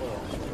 Well.